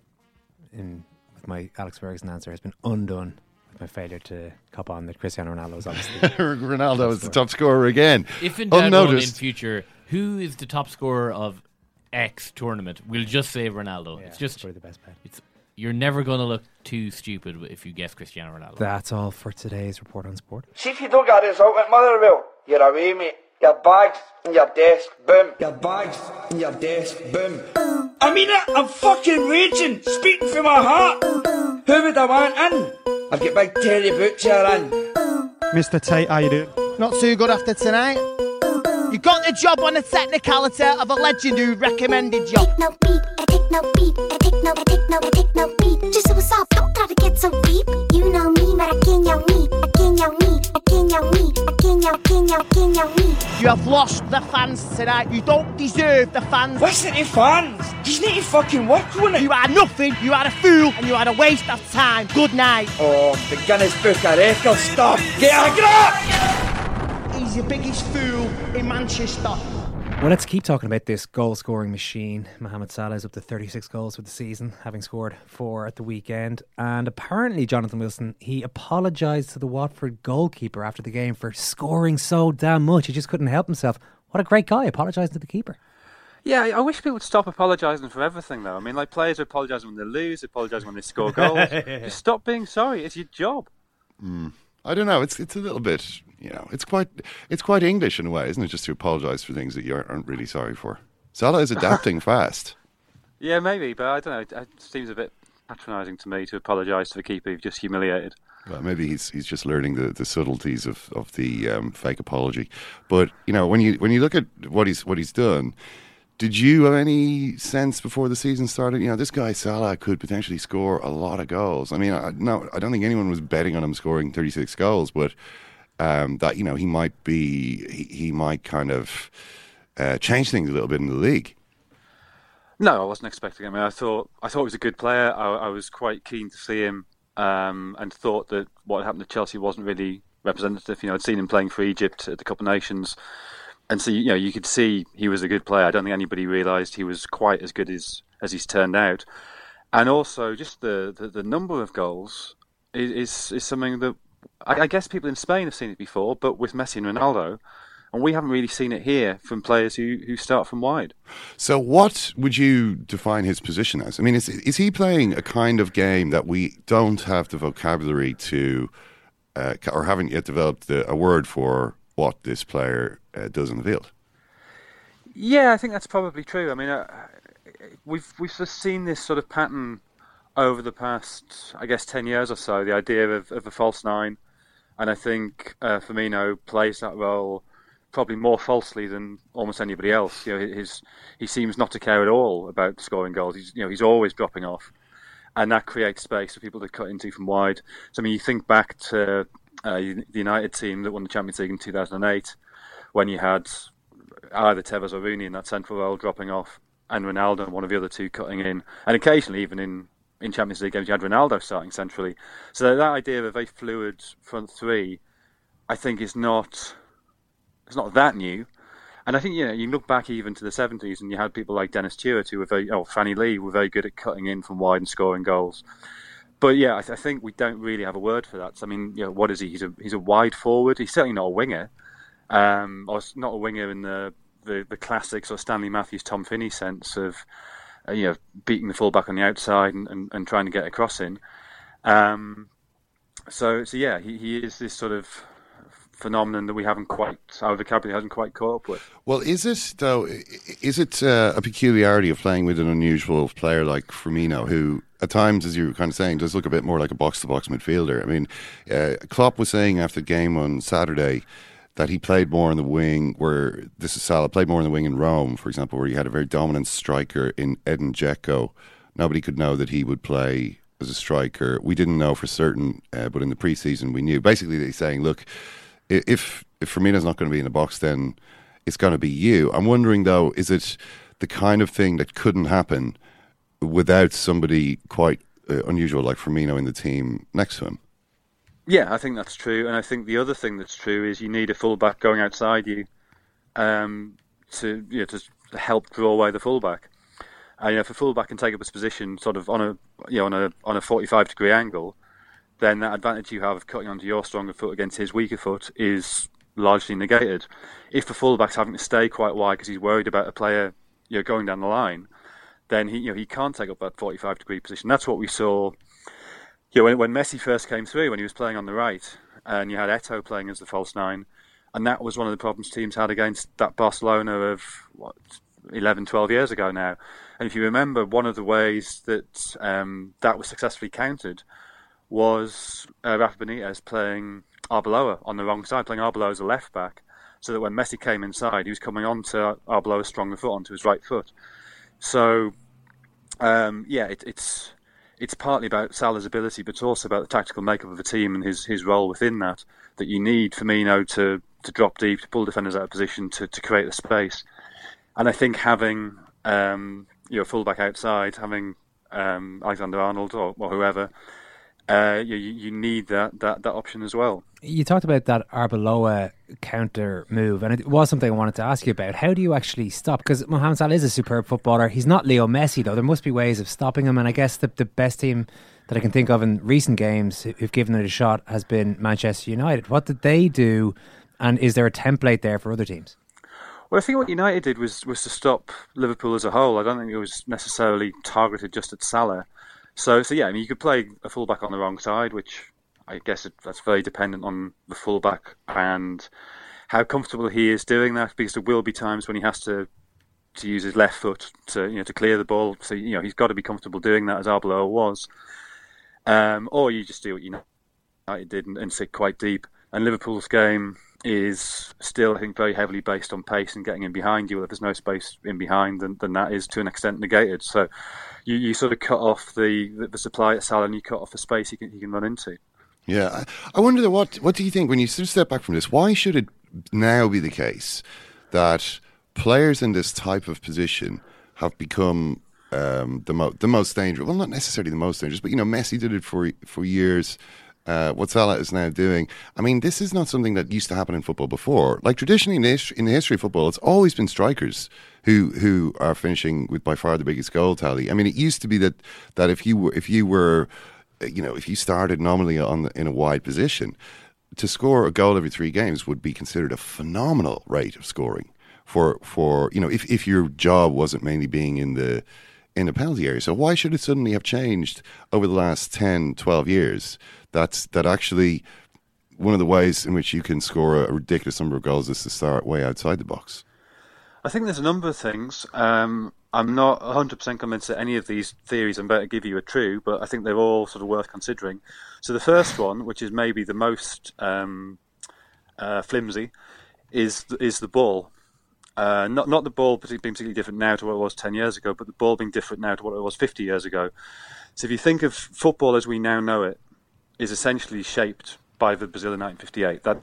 in with my Alex Ferguson answer has been undone with my failure to cop on that Cristiano Ronaldo is obviously (laughs) Ronaldo is the top scorer again. If in doubt in future, who is the top scorer of X tournament? We'll just say Ronaldo. it's just probably the best bet. It's you're never going to look too stupid if you guess Cristiano Ronaldo. That's all for today's report on sport. See if you don't get this out with Motherwell, you're away, mate. Your bags in your desk, boom. Your bags in your desk, boom. I mean it, I'm fucking raging, speaking from my heart. Who would I want in? I've got big Terry Butcher in. Mr. Tate, how you doing? Not too good after tonight. You got the job on the technicality of a legend who recommended you. no beat, I take no beat, I take no, I take no, I take no beat. Just so what's up, don't try to get so deep. You know me, but I can't know me, I can't know me, I can't know me, I can't know, can't know, can't know me. You have lost the fans tonight. You don't deserve the fans. Listen to fans. You need to fucking work on it. You are nothing. You are a fool, and you are a waste of time. Good night. Oh, the Guinness Book of Records stuff. Get a grip! He's the biggest fool in Manchester. Well, let's keep talking about this goal scoring machine. Mohamed Salah is up to 36 goals for the season, having scored four at the weekend. And apparently, Jonathan Wilson, he apologised to the Watford goalkeeper after the game for scoring so damn much. He just couldn't help himself. What a great guy, apologising to the keeper. Yeah, I I wish people would stop apologising for everything, though. I mean, like players are apologising when they lose, apologise when they score goals. (laughs) Just stop being sorry. It's your job. Mm. I don't know. It's it's a little bit, you know, it's quite it's quite English in a way, isn't it? Just to apologise for things that you aren't really sorry for. Salah is adapting (laughs) fast. Yeah, maybe, but I don't know. It seems a bit patronising to me to apologise to the keeper you've just humiliated. Well, maybe he's he's just learning the, the subtleties of of the um, fake apology. But you know, when you when you look at what he's what he's done, did you have any sense before the season started? You know, this guy Salah could potentially score a lot of goals. I mean, I, no, I don't think anyone was betting on him scoring thirty six goals, but um, that you know he might be he, he might kind of uh, change things a little bit in the league. No, I wasn't expecting him. I, thought I thought he was a good player. I, I was quite keen to see him, um, and thought that what happened to Chelsea wasn't really representative. You know, I'd seen him playing for Egypt at the Cup of Nations, and so you know you could see he was a good player. I don't think anybody realised he was quite as good as as he's turned out, and also just the the, the number of goals is, is is something that I, I guess people in Spain have seen it before, but with Messi and Ronaldo. And we haven't really seen it here from players who, who start from wide. So, what would you define his position as? I mean, is is he playing a kind of game that we don't have the vocabulary to, uh, or haven't yet developed the, a word for what this player uh, does in the field? Yeah, I think that's probably true. I mean, uh, we've we've of seen this sort of pattern over the past, I guess, ten years or so. The idea of, of a false nine, and I think uh, Firmino plays that role probably more falsely than almost anybody else. You know, his he seems not to care at all about scoring goals. He's you know he's always dropping off, and that creates space for people to cut into from wide. So I mean, you think back to uh, the United team that won the Champions League in 2008, when you had either Tevez or Rooney in that central role dropping off, and Ronaldo one of the other two cutting in, and occasionally even in in Champions League games you had Ronaldo starting centrally. So that idea of a very fluid front three, I think, is not it's not that new. And I think you know you look back even to the seventies, and you had people like Dennis Tueart who were very, oh, Franny Lee were very good at cutting in from wide and scoring goals. But yeah, I, th- I think we don't really have a word for that. So, I mean, you know, what is he? He's a he's a wide forward. He's certainly not a winger, um, or not a winger in the the, the classics or Stanley Matthews, Tom Finney sense of you know beating the fullback on the outside and, and, and trying to get a cross in. Um, so so yeah, he, he is this sort of phenomenon that we haven't quite our vocabulary hasn't quite caught up with. Well, is it though? Is it uh, a peculiarity of playing with an unusual player like Firmino, who at times, as you were kind of saying, does look a bit more like a box-to-box midfielder? I mean, uh, Klopp was saying after the game on Saturday that he played more on the wing. Where this is Salah played more on the wing in Rome, for example, where he had a very dominant striker in Edin Dzeko. Nobody could know that he would play as a striker. We didn't know for certain, uh, but in the preseason we knew. Basically, they're saying, look, if if Firmino's not going to be in the box, then it's going to be you. I'm wondering though, is it the kind of thing that couldn't happen without somebody quite uh, unusual like Firmino in the team next to him? Yeah, I think that's true, and I think the other thing that's true is you need a fullback going outside you um, to you know, to help draw away the fullback. And, you know, if a fullback can take up his position sort of on a you know on a on a 45 degree angle, then that advantage you have of cutting onto your stronger foot against his weaker foot is largely negated. If the fullback's having to stay quite wide because he's worried about a player you know going down the line, then he you know he can't take up that 45 degree position. That's what we saw. Know, when, when Messi first came through, when he was playing on the right, and you had Eto'o playing as the false nine, and that was one of the problems teams had against that Barcelona of what 11, 12 years ago now. And if you remember, one of the ways that um, that was successfully countered was uh, Rafa Benitez playing Arbeloa on the wrong side, playing Arbeloa as a left back, so that when Messi came inside, he was coming onto Arbeloa's stronger foot, onto his right foot. So, um, yeah, it, it's it's partly about Salah's ability, but it's also about the tactical makeup of the team and his, his role within that. That you need Firmino to, to drop deep, to pull defenders out of position, to, to create the space. And I think having um, you fullback outside, having um, Alexander Arnold or, or whoever, uh, you, you need that, that, that option as well. You talked about that Arbeloa counter move, and it was something I wanted to ask you about. How do you actually stop? Because Mohamed Salah is a superb footballer. He's not Leo Messi, though. There must be ways of stopping him, and I guess the, the best team that I can think of in recent games who've given it a shot has been Manchester United. What did they do, and is there a template there for other teams? Well, I think what United did was was to stop Liverpool as a whole. I don't think it was necessarily targeted just at Salah. So, so yeah, I mean, you could play a fullback on the wrong side, which I guess it, that's very dependent on the fullback and how comfortable he is doing that. Because there will be times when he has to to use his left foot to you know to clear the ball. So you know he's got to be comfortable doing that as Arbeloa was. Um, or you just do what you know United did and, and sit quite deep. And Liverpool's game is still, I think, very heavily based on pace and getting in behind you. If there's no space in behind, then, then that is to an extent negated. So you, you sort of cut off the, the, the supply at Salah and you cut off the space he can, he can run into. Yeah, I, I wonder what what do you think when you sort of step back from this? Why should it now be the case that players in this type of position have become um, the, mo- the most dangerous? Well, not necessarily the most dangerous, but you know, Messi did it for for years uh, what Salah is now doing. I mean, this is not something that used to happen in football before. Like traditionally in the, history, in the history of football, it's always been strikers who who are finishing with by far the biggest goal tally. I mean, it used to be that that if you were if you were you know if you started nominally on the, in a wide position, to score a goal every three games would be considered a phenomenal rate of scoring for for you know if if your job wasn't mainly being in the in the penalty area. So why should it suddenly have changed over the last 10, 12 years? That's that actually one of the ways in which you can score a ridiculous number of goals is to start way outside the box. I think there's a number of things. Um, I'm not 100% convinced that any of these theories I'm about to give you are true, but I think they're all sort of worth considering. So the first one, which is maybe the most um, uh, flimsy, is is the ball. Uh, not not the ball being particularly different now to what it was 10 years ago, but the ball being different now to what it was 50 years ago. So if you think of football as we now know it, is essentially shaped by the Brazil in 1958. That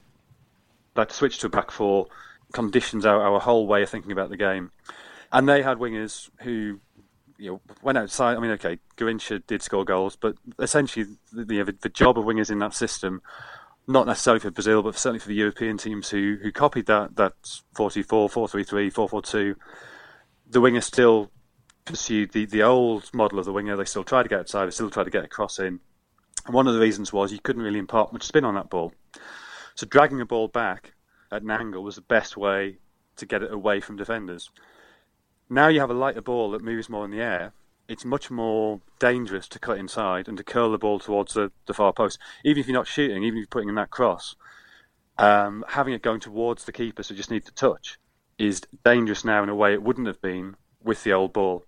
that switch to a back four conditions our, our whole way of thinking about the game. And they had wingers who you know, went outside. I mean, okay, Garrincha did score goals, but essentially, the, the, the, job of wingers in that system, not necessarily for Brazil, but certainly for the European teams who, who copied that that 4-4-3, 4-4-2, the wingers still pursued the, the old model of the winger. They still tried to get outside, they still tried to get a cross in. And one of the reasons was you couldn't really impart much spin on that ball. So dragging a ball back at an angle was the best way to get it away from defenders. Now you have a lighter ball that moves more in the air. It's much more dangerous to cut inside and to curl the ball towards the, the far post. Even if you're not shooting, even if you're putting in that cross, um, having it going towards the keeper, so just need to touch, is dangerous now in a way it wouldn't have been with the old ball.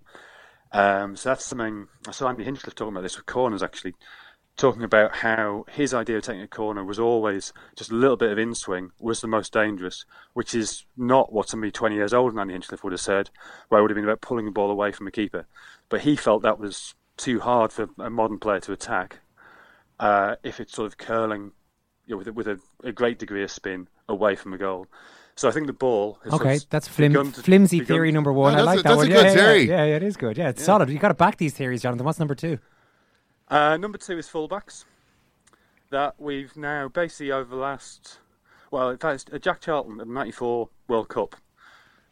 Um, so that's something. I saw Andy Hinchcliffe talking about this with corners actually talking about how his idea of taking a corner was always just a little bit of in swing was the most dangerous, which is not what somebody 20 years old than Andy Hinchcliffe would have said, where it would have been about pulling the ball away from a keeper. But he felt that was too hard for a modern player to attack uh, if it's sort of curling you know, with, a, with a, a, great degree of spin away from the goal. So I think the ball. Has Okay, has that's flim- to- flimsy theory number one. No, I like a- that that's one. a yeah, good yeah, theory. Yeah, yeah, it is good. Yeah, it's Yeah. solid. You got to back these theories, Jonathan. What's number two? Uh, number two is fullbacks. That we've now basically over the last, well, in fact, uh, Jack Charlton at the '94 World Cup.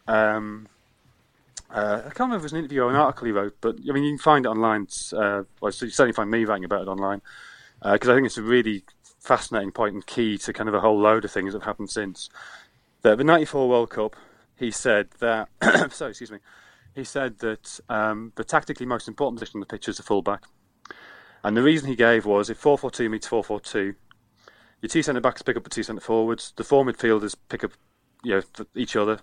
Um, uh, I can't remember if it was an interview or an article he wrote, but I mean, you can find it online. Uh, well, you certainly find me writing about it online because I think it's a really fascinating point and key to kind of a whole load of things that have happened since. That the '94 World Cup, he said that. (coughs) sorry, excuse me. He said that um, the tactically most important position on the pitch is the fullback. And the reason he gave was if 4 4 2 meets 4 4 2, your two centre backs pick up the two centre forwards, the four midfielders pick up you know, each other.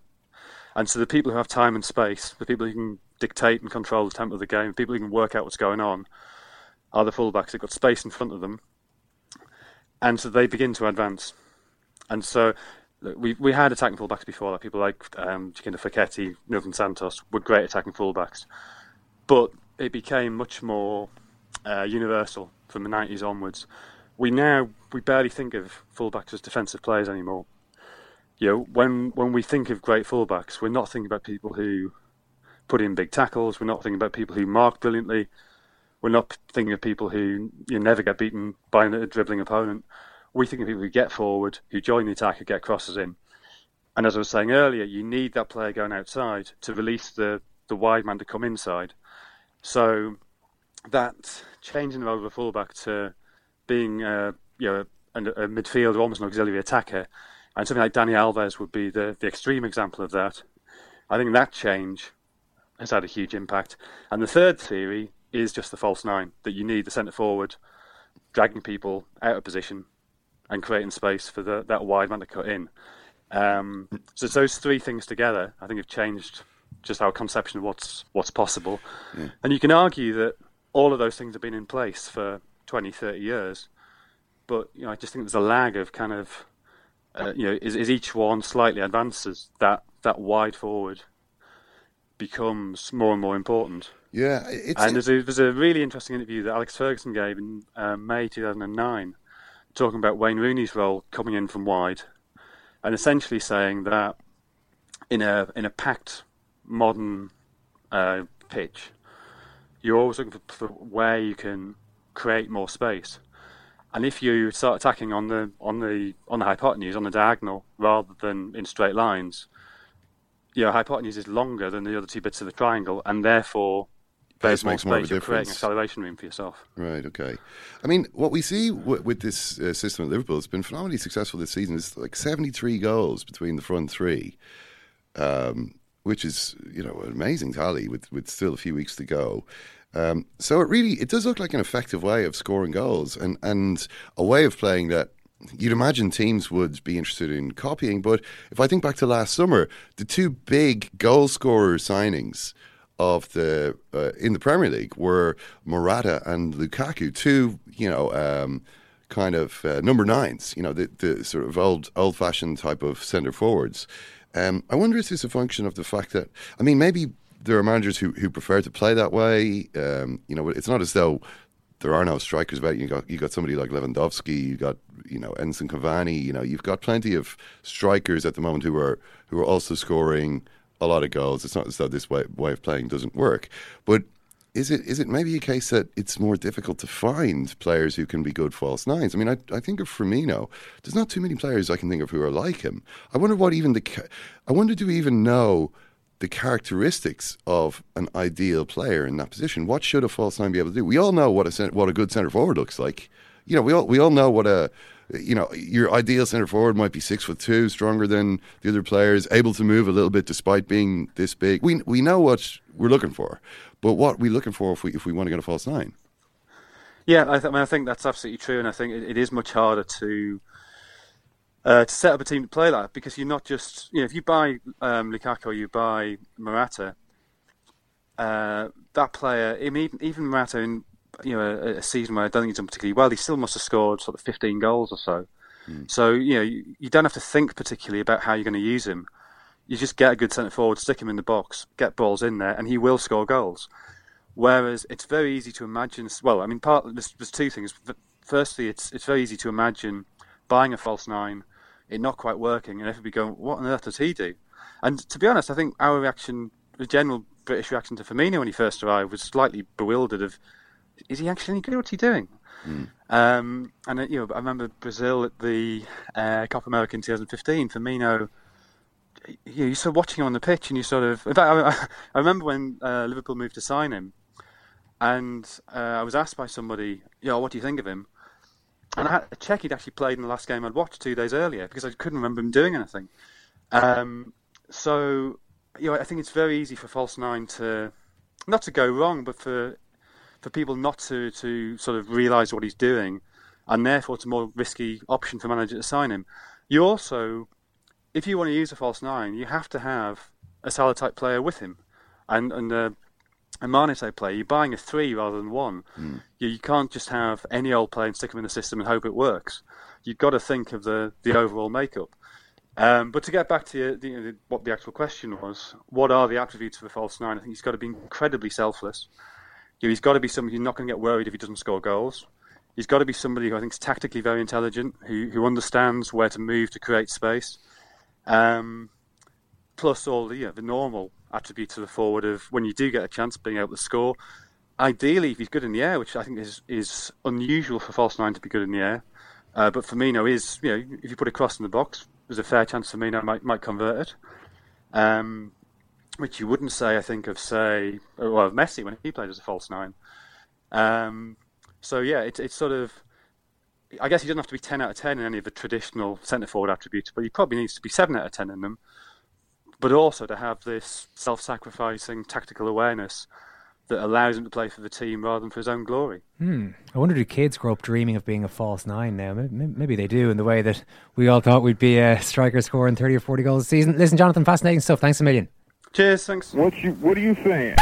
And so the people who have time and space, the people who can dictate and control the tempo of the game, the people who can work out what's going on, are the fullbacks. They've got space in front of them. And so they begin to advance. And so we we had attacking fullbacks before, like people like um, Giacinto Facchetti, Nilton Santos were great attacking fullbacks. But it became much more uh, universal from the 90s onwards. We now we barely think of fullbacks as defensive players anymore. You know, when when we think of great fullbacks, we're not thinking about people who put in big tackles. We're not thinking about people who mark brilliantly. We're not thinking of people who you never get beaten by a dribbling opponent. We think of people who get forward, who join the attack, who get crosses in. And as I was saying earlier, you need that player going outside to release the, the wide man to come inside. So that changing the role of a fullback to being uh, you know a, a midfielder, almost an auxiliary attacker, and something like Dani Alves would be the, the extreme example of that. I think that change has had a huge impact. And the third theory is just the false nine that you need the centre forward dragging people out of position and creating space for the, that wide man to cut in. Um, so it's those three things together, I think, have changed just our conception of what's what's possible. Yeah. And you can argue that all of those things have been in place for 20, 30 years, but you know, I just think there's a lag of kind of, uh, you know, is, is each one slightly advances that that wide forward becomes more and more important. Yeah, it's and there's a, there's a really interesting interview that Alex Ferguson gave in uh, May 2009, talking about Wayne Rooney's role coming in from wide, and essentially saying that in a in a packed modern uh, pitch, you're always looking for, for where you can create more space. And if you start attacking on the on the on the hypotenuse, on the diagonal, rather than in straight lines, your hypotenuse is longer than the other two bits of the triangle, and therefore there's more makes more of a space. You're creating acceleration room for yourself. Right. Okay. I mean, what we see w- with this uh, system at Liverpool has been phenomenally successful this season. It's like seventy-three goals between the front three, um, which is you know an amazing tally with with still a few weeks to go. Um, so it really it does look like an effective way of scoring goals and and a way of playing that. You'd imagine teams would be interested in copying, but if I think back to last summer, the two big goal scorer signings of the uh, in the Premier League were Morata and Lukaku, two you know um, kind of uh, number nines, you know the, the sort of old old fashioned type of centre forwards. Um, I wonder if this is a function of the fact that I mean maybe there are managers who, who prefer to play that way. Um, you know, it's not as though there are no strikers about you. Got you got somebody like Lewandowski, you got you know Edinson Cavani. You know, you've got plenty of strikers at the moment who are who are also scoring a lot of goals. It's not as though this way, way of playing doesn't work, but is it is it maybe a case that it's more difficult to find players who can be good false nines? I mean, I, I think of Firmino. There's not too many players I can think of who are like him. I wonder what even the I wonder do we even know the characteristics of an ideal player in that position? What should a false nine be able to do? We all know what a what a good centre forward looks like. You know, we all we all know what a you know your ideal centre forward might be six foot two, stronger than the other players, able to move a little bit despite being this big. We we know what we're looking for, but what are we're looking for if we if we want to get a false nine. Yeah, I, th- I mean, I think that's absolutely true, and I think it, it is much harder to uh, to set up a team to play that because you're not just you know if you buy um, Lukaku or you buy Morata, uh, that player, I mean, even, even Morata in you know a, a season where I don't think he's done particularly well, he still must have scored sort of 15 goals or so. So you know you, you don't have to think particularly about how you're going to use him. You just get a good centre forward, stick him in the box, get balls in there, and he will score goals. Whereas it's very easy to imagine. Well, I mean, part there's, there's two things. Firstly, it's it's very easy to imagine buying a false nine it not quite working, and everybody going, "What on earth does he do?" And to be honest, I think our reaction, the general British reaction to Firmino when he first arrived, was slightly bewildered. Of, is he actually any good? What's he doing? Um, and uh, you know, I remember Brazil at the uh, Copa America in 2015. Firmino, you, you sort of watching him on the pitch, and you sort of. In fact, I, I remember when uh, Liverpool moved to sign him, and uh, I was asked by somebody, "You know, what do you think of him?" And I had to check he'd actually played in the last game I'd watched two days earlier because I couldn't remember him doing anything. Um, so, you know, I think it's very easy for false nine to not to go wrong, but for for people not to, to sort of realise what he's doing, and therefore it's a more risky option for manager to sign him. You also, if you want to use a false nine, you have to have a Salah type player with him, and and uh, a Mane type player. You're buying a three rather than one. You, you can't just have any old player and stick him in the system and hope it works. You've got to think of the the overall makeup. Um, but to get back to the, the, what the actual question was, what are the attributes of a false nine? I think he's got to be incredibly selfless. He's got to be somebody who's not going to get worried if he doesn't score goals. He's got to be somebody who I think is tactically very intelligent, who who understands where to move to create space. Um, plus all the you know, the normal attributes of the forward of when you do get a chance being able to score. Ideally, if he's good in the air, which I think is is unusual for false nine to be good in the air. Uh, but Firmino is, you know, if you put a cross in the box, there's a fair chance Firmino might might convert it. Um, which you wouldn't say, I think, of say, well, of Messi when he played as a false nine. Um, so yeah, it's it's sort of. I guess he doesn't have to be ten out of ten in any of the traditional centre forward attributes, but he probably needs to be seven out of ten in them. But also to have this self-sacrificing tactical awareness that allows him to play for the team rather than for his own glory. Hmm. I wonder do kids grow up dreaming of being a false nine now? Maybe, maybe they do in the way that we all thought we'd be a striker scoring 30 or 40 goals a season. Listen, Jonathan, fascinating stuff. Thanks a million. Cheers, thanks. What you What are you saying?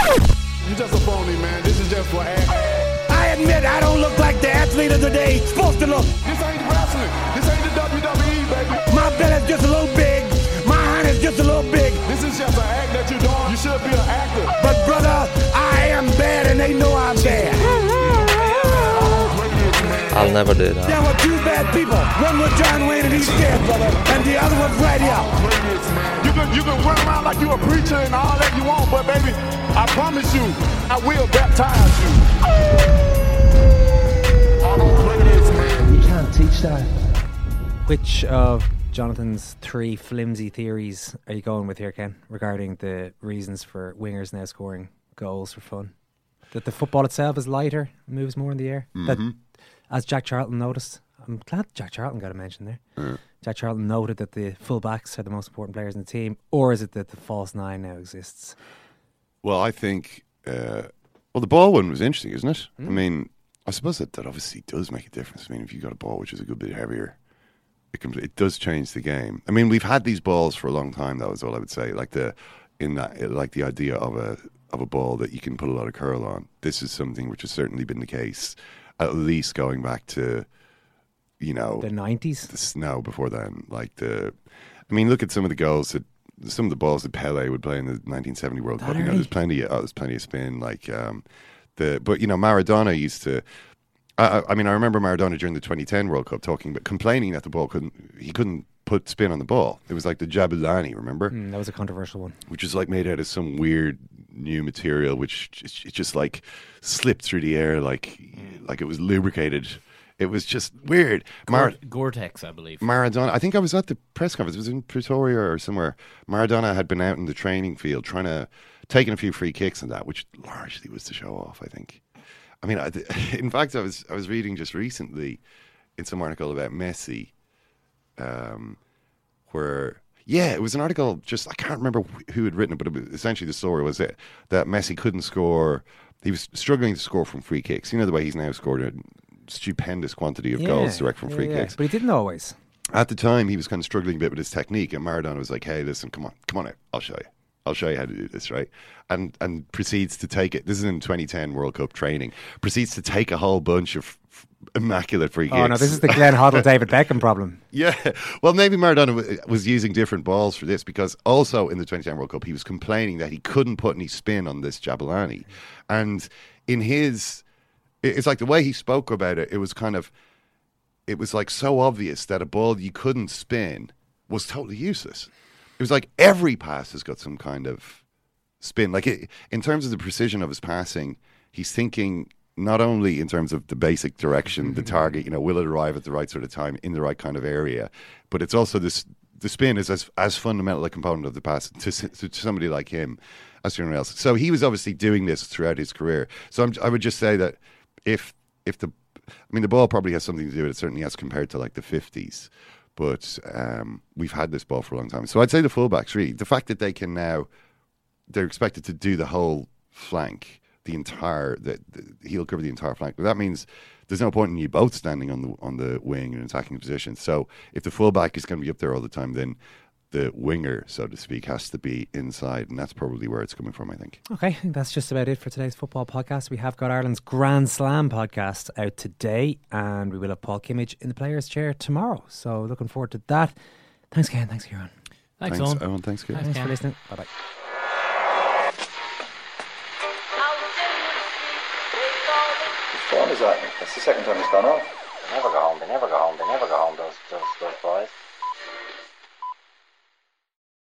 You're just a phony, man. This is just for I admit I don't look like the athlete of the day supposed to look. This ain't wrestling. This ain't the WWE, baby. My belly's just a little big. My hand is just a little big. This is just an act that you're doing. You should be an actor. But brother, I am bad and they know I'm bad. I'll never do that. There were two bad people. One was John Wayne and he's dead, brother. And the other was right here. You can you can run around like you a preacher and all that you want, but baby, I promise you, I will baptize you. Teach that. Which of Jonathan's three flimsy theories are you going with here, Ken, regarding the reasons for wingers now scoring goals for fun? That the football itself is lighter, moves more in the air. That, Mhm. as Jack Charlton noticed, I'm glad Jack Charlton got a mention there. Yeah. Jack Charlton noted that the full backs are the most important players in the team, or is it that the false nine now exists? Well, I think. Uh, well, the ball one was interesting, isn't it? I Mm. mean, I suppose that, that obviously does make a difference. I mean, if you've got a ball which is a good bit heavier, it can, it does change the game. I mean, we've had these balls for a long time. That was all I would say. Like the in that, like the idea of a of a ball that you can put a lot of curl on. This is something which has certainly been the case, at least going back to, you know, the nineties. The snow before then, like the. I mean, look at some of the goals that some of the balls that Pele would play in the 1970 World Cup. You know, there's plenty. Of, oh, there's plenty of spin. Like um, the, but you know, Maradona used to. I, I- I mean, I remember Maradona during the 2010 World Cup talking, but complaining that the ball couldn't. He couldn't put spin on the ball. It was like the Jabulani, remember? Mm, that was a controversial one. Which is like made out of some weird new material, which just, it just like slipped through the air, like like it was lubricated. It was just weird. Mar- Gore-Tex, I believe. Maradona. I think I was at the press conference. It was in Pretoria or somewhere. Maradona had been out in the training field trying to taking a few free kicks and that, which largely was to show off. I think. I mean, I, (laughs) in fact, I was I was reading just recently in some article about Messi, um, where yeah, it was an article. Just I can't remember who had written it, but it was, essentially the story was that that Messi couldn't score. He was struggling to score from free kicks. You know the way he's now scored a stupendous quantity of goals direct from yeah, free yeah. kicks. But he didn't always. At the time, he was kind of struggling a bit with his technique, and Maradona was like, "Hey, listen, come on, come on out. I'll show you. I'll show you how to do this, right?" And and proceeds to take it. This is in 2010 World Cup training. Proceeds to take a whole bunch of f- immaculate free kicks. Oh no, this is the Glenn Hoddle, David Beckham problem. (laughs) Yeah, well, maybe Maradona w- was using different balls for this because also in the 2010 World Cup, he was complaining that he couldn't put any spin on this Jabulani. And in his, it's like the way he spoke about it, it was kind of, it was like so obvious that a ball you couldn't spin was totally useless. It was like every pass has got some kind of spin. Like it, in terms of the precision of his passing, he's thinking not only in terms of the basic direction, the mm-hmm. target, you know, will it arrive at the right sort of time in the right kind of area, but it's also this. The spin is as as fundamental a component of the pass to, to somebody like him as to anyone else. So he was obviously doing this throughout his career. So I'm, I would just say that if if the I mean the ball probably has something to do with it. Certainly as compared to like the 50s, but um, we've had this ball for a long time. So I'd say the fullbacks really the fact that they can now they're expected to do the whole flank, the entire the, he'll cover the entire flank. But that means there's no point in you both standing on the on the wing and attacking position. So if the fullback is going to be up there all the time, then the winger, so to speak, has to be inside, and that's probably where it's coming from. I think. Okay, that's just about it for today's football podcast. We have got Ireland's Grand Slam podcast out today, and we will have Paul Kimmage in the players' chair tomorrow. So looking forward to that. Thanks, Ken. Thanks, Kieran. Thanks, Thanks, Owen. Owen. Thanks, Ken. Thanks for Ken. listening. Bye bye. Whose phone is that? That's the second time it's gone off. They never go home. They never go home. They never go home. Those those those boys.